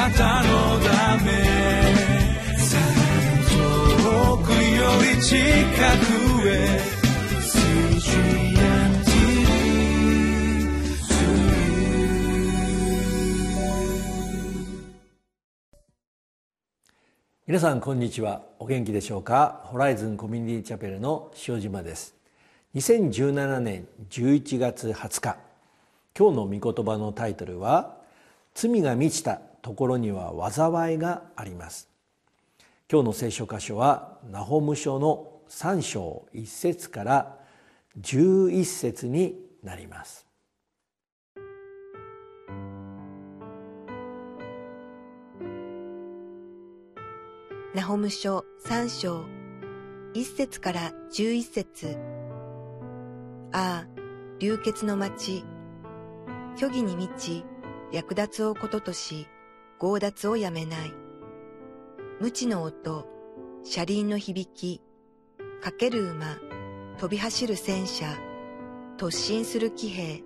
なたのため遠くより近くへ皆さんこんにちは。お元気でしょうか？ホライズンコミュニティチャペルの塩島です。2017年11月20日。今日の御言葉のタイトルは罪が満ちた。ところには災いがあります今日の聖書箇所はナホム書の3章1節から11節になりますナホム書三章、一節から十一節。ああ、流血の町、虚偽に満ち、略奪をこととし、強奪をやめない。無知の音、車輪の響き、かける馬、飛び走る戦車、突進する騎兵、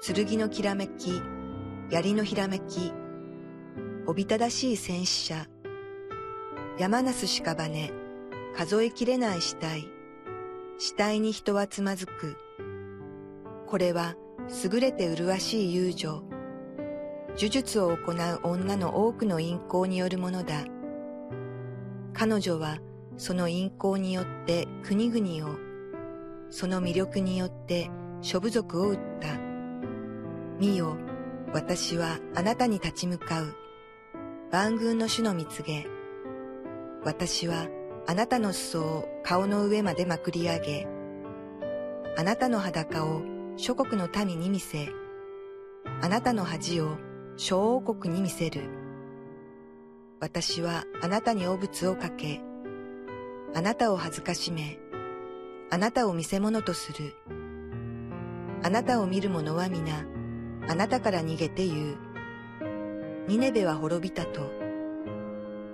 剣のきらめき、槍のひらめき、おびただしい戦死者、山なす屍、数えきれない死体、死体に人はつまずく。これは優れて麗しい友情、呪術を行う女の多くの陰行によるものだ。彼女はその陰行によって国々を、その魅力によって諸部族を打った。見よ、私はあなたに立ち向かう。万軍の主の蜜げ、私はあなたの裾を顔の上までまくり上げ、あなたの裸を諸国の民に見せ、あなたの恥を小王国に見せる。私はあなたに汚物をかけ、あなたを恥ずかしめ、あなたを見せ物とする。あなたを見る者は皆、あなたから逃げて言う。ニネベは滅びたと。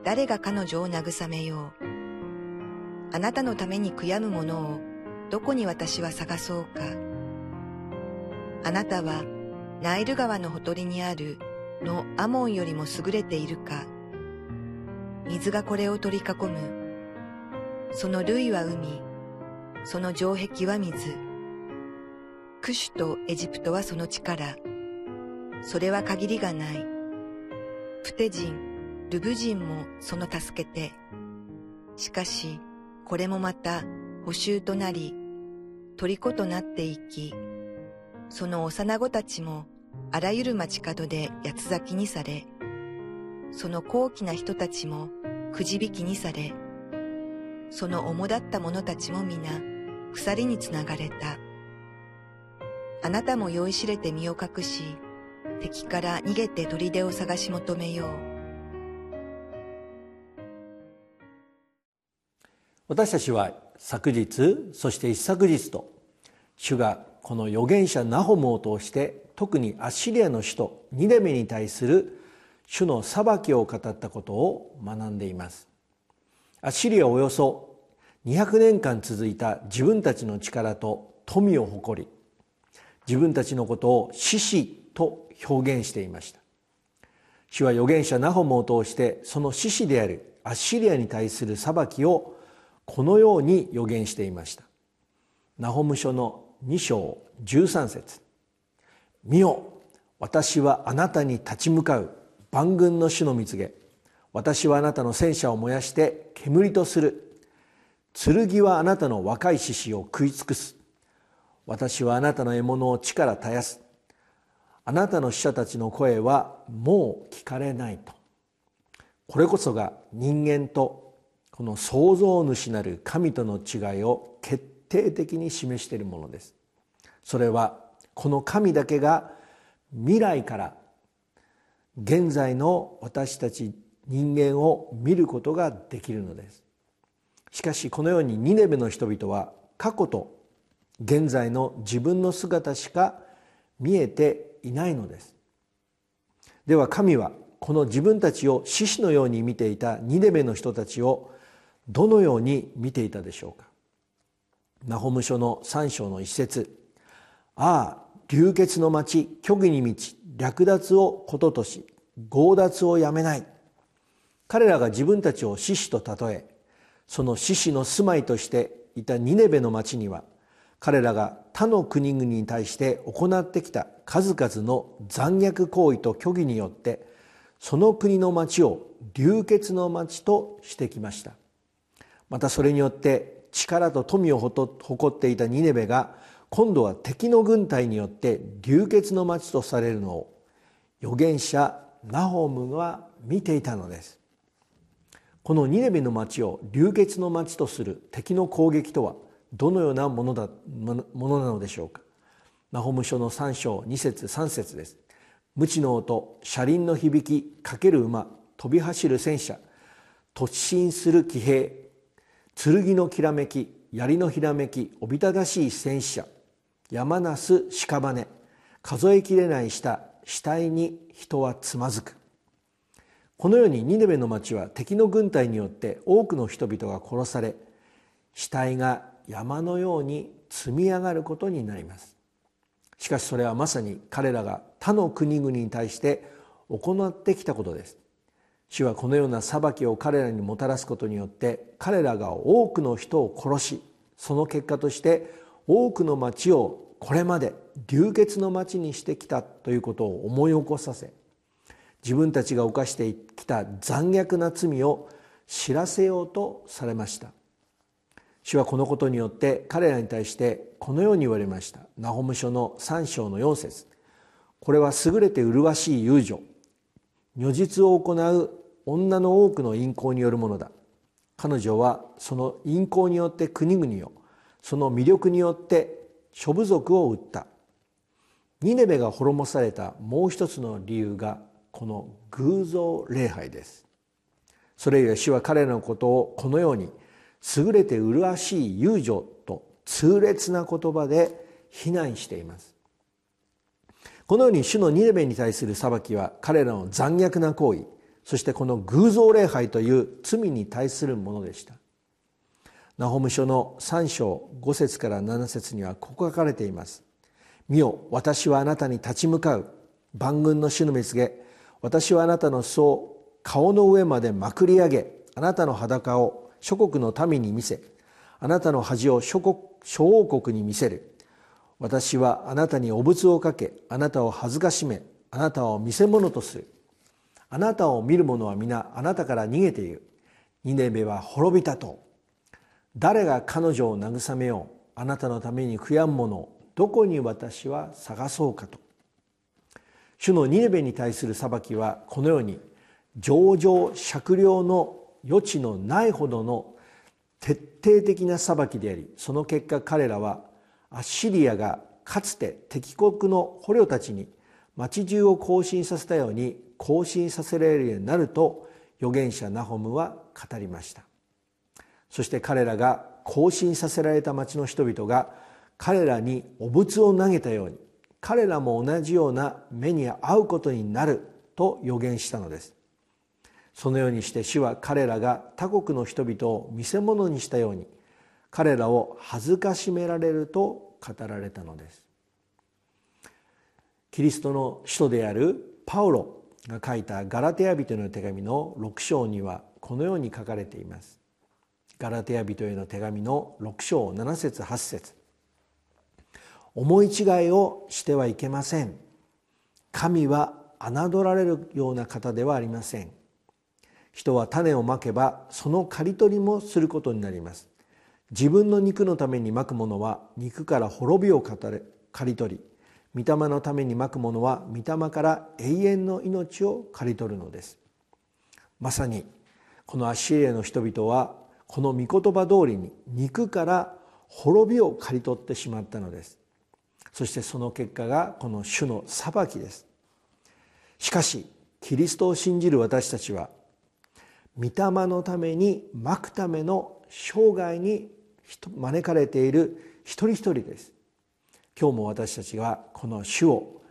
誰が彼女を慰めよう。あなたのために悔やむ者をどこに私は探そうか。あなたはナイル川のほとりにあるのアモンよりも優れているか。水がこれを取り囲む。その類は海、その城壁は水。クシュとエジプトはその力。それは限りがない。プテ人、ルブ人もその助けて、しかし、これもまた補修となり、虜となっていき、その幼子たちもあらゆる街角で八つ咲きにされ、その高貴な人たちもくじ引きにされ、その主だった者たちも皆鎖につながれた。あなたも酔いしれて身を隠し、敵から逃げて砦を探し求めよう。私たちは昨日そして一昨日と主がこの預言者ナホムを通して特にアッシリアの首都ニネメに対する主の裁きを語ったことを学んでいます。アッシリアはおよそ200年間続いた自分たちの力と富を誇り自分たちのことを獅子と表現していました。主は預言者ナホムを通してその獅子であるアッシリアに対する裁きをこのように予言していました。ナホム書の2章13節。見よ私はあなたに立ち向かう万軍の主の蜜げ私はあなたの戦車を燃やして煙とする。剣はあなたの若い獅子を食い尽くす。私はあなたの獲物を地から絶やす。あなたの死者たちの声はもう聞かれないと。これこそが人間とこの創造主なる神との違いを決定的に示しているものです。それはこの神だけが未来から現在の私たち人間を見ることができるのです。しかしこのようにニネベの人々は過去と現在の自分の姿しか見えていないのです。では神はこの自分たちを獅子のように見ていたニネベの人たちをどのように見ていたでしょうか。ナホム書の3章の一節。ああ流血の町虚偽に満ち略奪をこととし強奪をやめない。彼らが自分たちを獅子と例えその獅子の住まいとしていたニネベの町には彼らが他の国々に対して行ってきた数々の残虐行為と虚偽によってその国の町を流血の町としてきました。またそれによって力と富を誇っていたニネベが今度は敵の軍隊によって流血の町とされるのを預言者ナホムは見ていたのです。このニネベの町を流血の町とする敵の攻撃とはどのようなものだものなのでしょうか。ナホム書の3章2節3節です。無知の音車輪の響きかける馬飛び走る戦車突進する騎兵剣のきらめき槍のひらめきおびただしい戦車山なす屍数えきれない下死体に人はつまずく。このようにニネベの町は敵の軍隊によって多くの人々が殺され死体が山のように積み上がることになります。しかしそれはまさに彼らが他の国々に対して行ってきたことです。主はこのような裁きを彼らにもたらすことによって彼らが多くの人を殺しその結果として多くの町をこれまで流血の町にしてきたということを思い起こさせ自分たちが犯してきた残虐な罪を知らせようとされました。主はこのことによって彼らに対してこのように言われました。ナホム書の3章の4節。これは優れて麗しい友情如実を行う女の多くの陰行によるものだ。彼女はその陰行によって国々をその魅力によって諸部族を売った。ニネベが滅ぼされたもう一つの理由がこの偶像礼拝です。それゆえ主は彼らのことをこのように優れて麗しい友情と痛烈な言葉で非難しています。このように主のニネベに対する裁きは彼らの残虐な行為そしてこの偶像礼拝という罪に対するものでした。ナホム書の3章5節から7節にはこう書かれています。見よ私はあなたに立ち向かう。万軍の主の見告げ私はあなたの裾を顔の上までまくり上げ。あなたの裸を諸国の民に見せ。あなたの恥を諸国諸王国に見せる。私はあなたにお仏をかけあなたを恥ずかしめあなたを見せ物とする。あなたを見る者は皆あなたから逃げている。ニネベは滅びたと。誰が彼女を慰めようあなたのために悔やむ者をどこに私は探そうかと。主のニネベに対する裁きはこのように上々酌量の余地のないほどの徹底的な裁きでありその結果彼らはアッシリアがかつて敵国の捕虜たちに町中を行進させたように行進させられるようになると預言者ナホムは語りました。そして彼らが行進させられた町の人々が彼らにお仏を投げたように彼らも同じような目に遭うことになると予言したのです。そのようにして主は彼らが他国の人々を見せ物にしたように彼らを恥ずかしめられると語られたのです。キリストの使徒であるパウロが書いたガラテヤ人の手紙の6章にはこのように書かれています。ガラテヤ人への手紙の6章7節8節。思い違いをしてはいけません。神は侮られるような方ではありません。人は種をまけばその刈り取りもすることになります。自分の肉のためにまくものは肉から滅びを刈り取り御霊のためにまくものは御霊から永遠の命を刈り取るのです。まさにこのアッシリアの人々はこの御言葉通りに肉から滅びを刈り取ってしまったのです。そしてその結果がこの主の裁きです。しかしキリストを信じる私たちは御霊のためにまくための生涯に招かれている一人一人です。今日も私たちはこの主を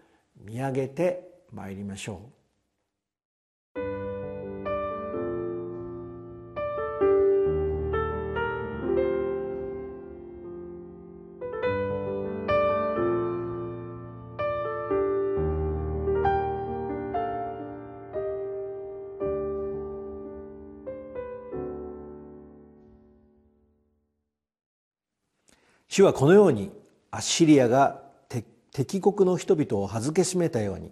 見上げてまいりましょう。主はこのようにアッシリアが敵国の人々を恥ずけしめたように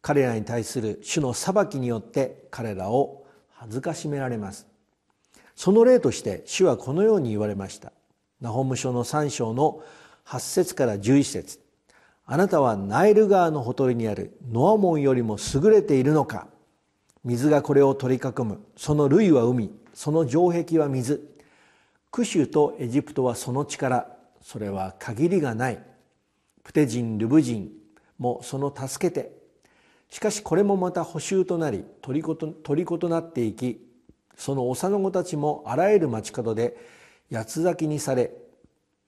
彼らに対する主の裁きによって彼らを恥ずかしめられます。その例として主はこのように言われました。ナホム書の3章の8節から11節。あなたはナイル川のほとりにあるノア門よりも優れているのか。水がこれを取り囲む。その類は海。その城壁は水。クシュとエジプトはその力。それは限りがない。プテ人ルブ人もその助けて。しかしこれもまた補修となり虜となっていきその幼子たちもあらゆる町角で八つ咲きにされ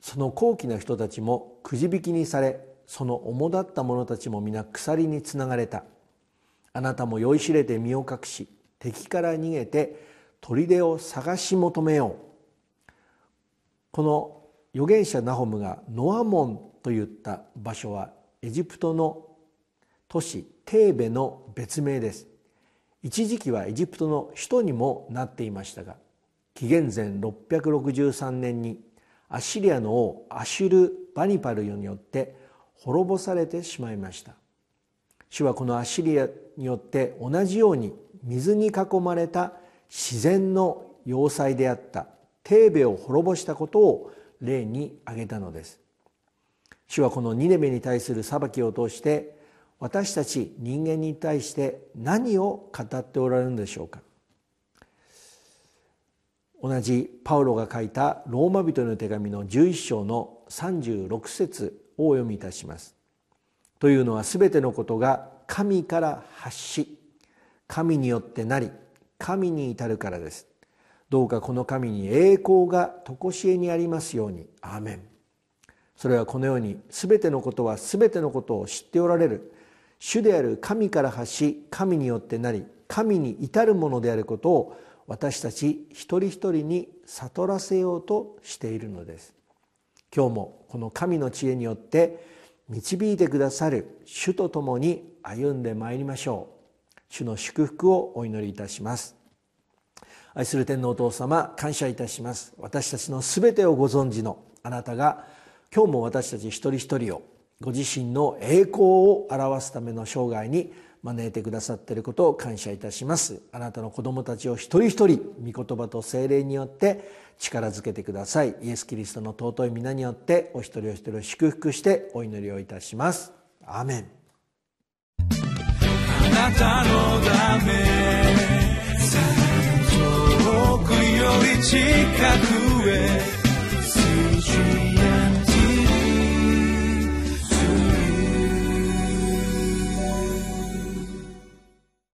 その高貴な人たちもくじ引きにされその主だった者たちも皆鎖につながれた。あなたも酔いしれて身を隠し敵から逃げて砦を探し求めよう。この預言者ナホムがノアモンといった場所はエジプトの都市テーベの別名です。一時期はエジプトの首都にもなっていましたが紀元前663年にアッシリアの王アシュル・バニパルによって滅ぼされてしまいました。主はこのアッシリアによって同じように水に囲まれた自然の要塞であったテーベを滅ぼしたことを例に挙げたのです主はこのニネベに対する裁きを通して私たち人間に対して何を語っておられるんでしょうか同じパウロが書いたローマ人の手紙の11章の36節をお読みいたします。というのは全てのことが神から発し神によってなり神に至るからです。どうかこの神に栄光が常しえにありますように。アーメン。それはこのように全てのことは全てのことを知っておられる主である神から発し神によってなり神に至るものであることを私たち一人一人に悟らせようとしているのです今日もこの神の知恵によって導いてくださる主と共に歩んでまいりましょう主の祝福をお祈りいたします愛する天皇お父様感謝いたします。私たちの全てをご存知のあなたが今日も私たち一人一人をご自身の栄光を表すための生涯に招いてくださっていることを感謝いたします。あなたの子供たちを一人一人御言葉と精霊によって力づけてください。イエス・キリストの尊い皆によってお一人お一人を祝福してお祈りをいたします。アーメン。あなたのため。 우리 치카구의 CG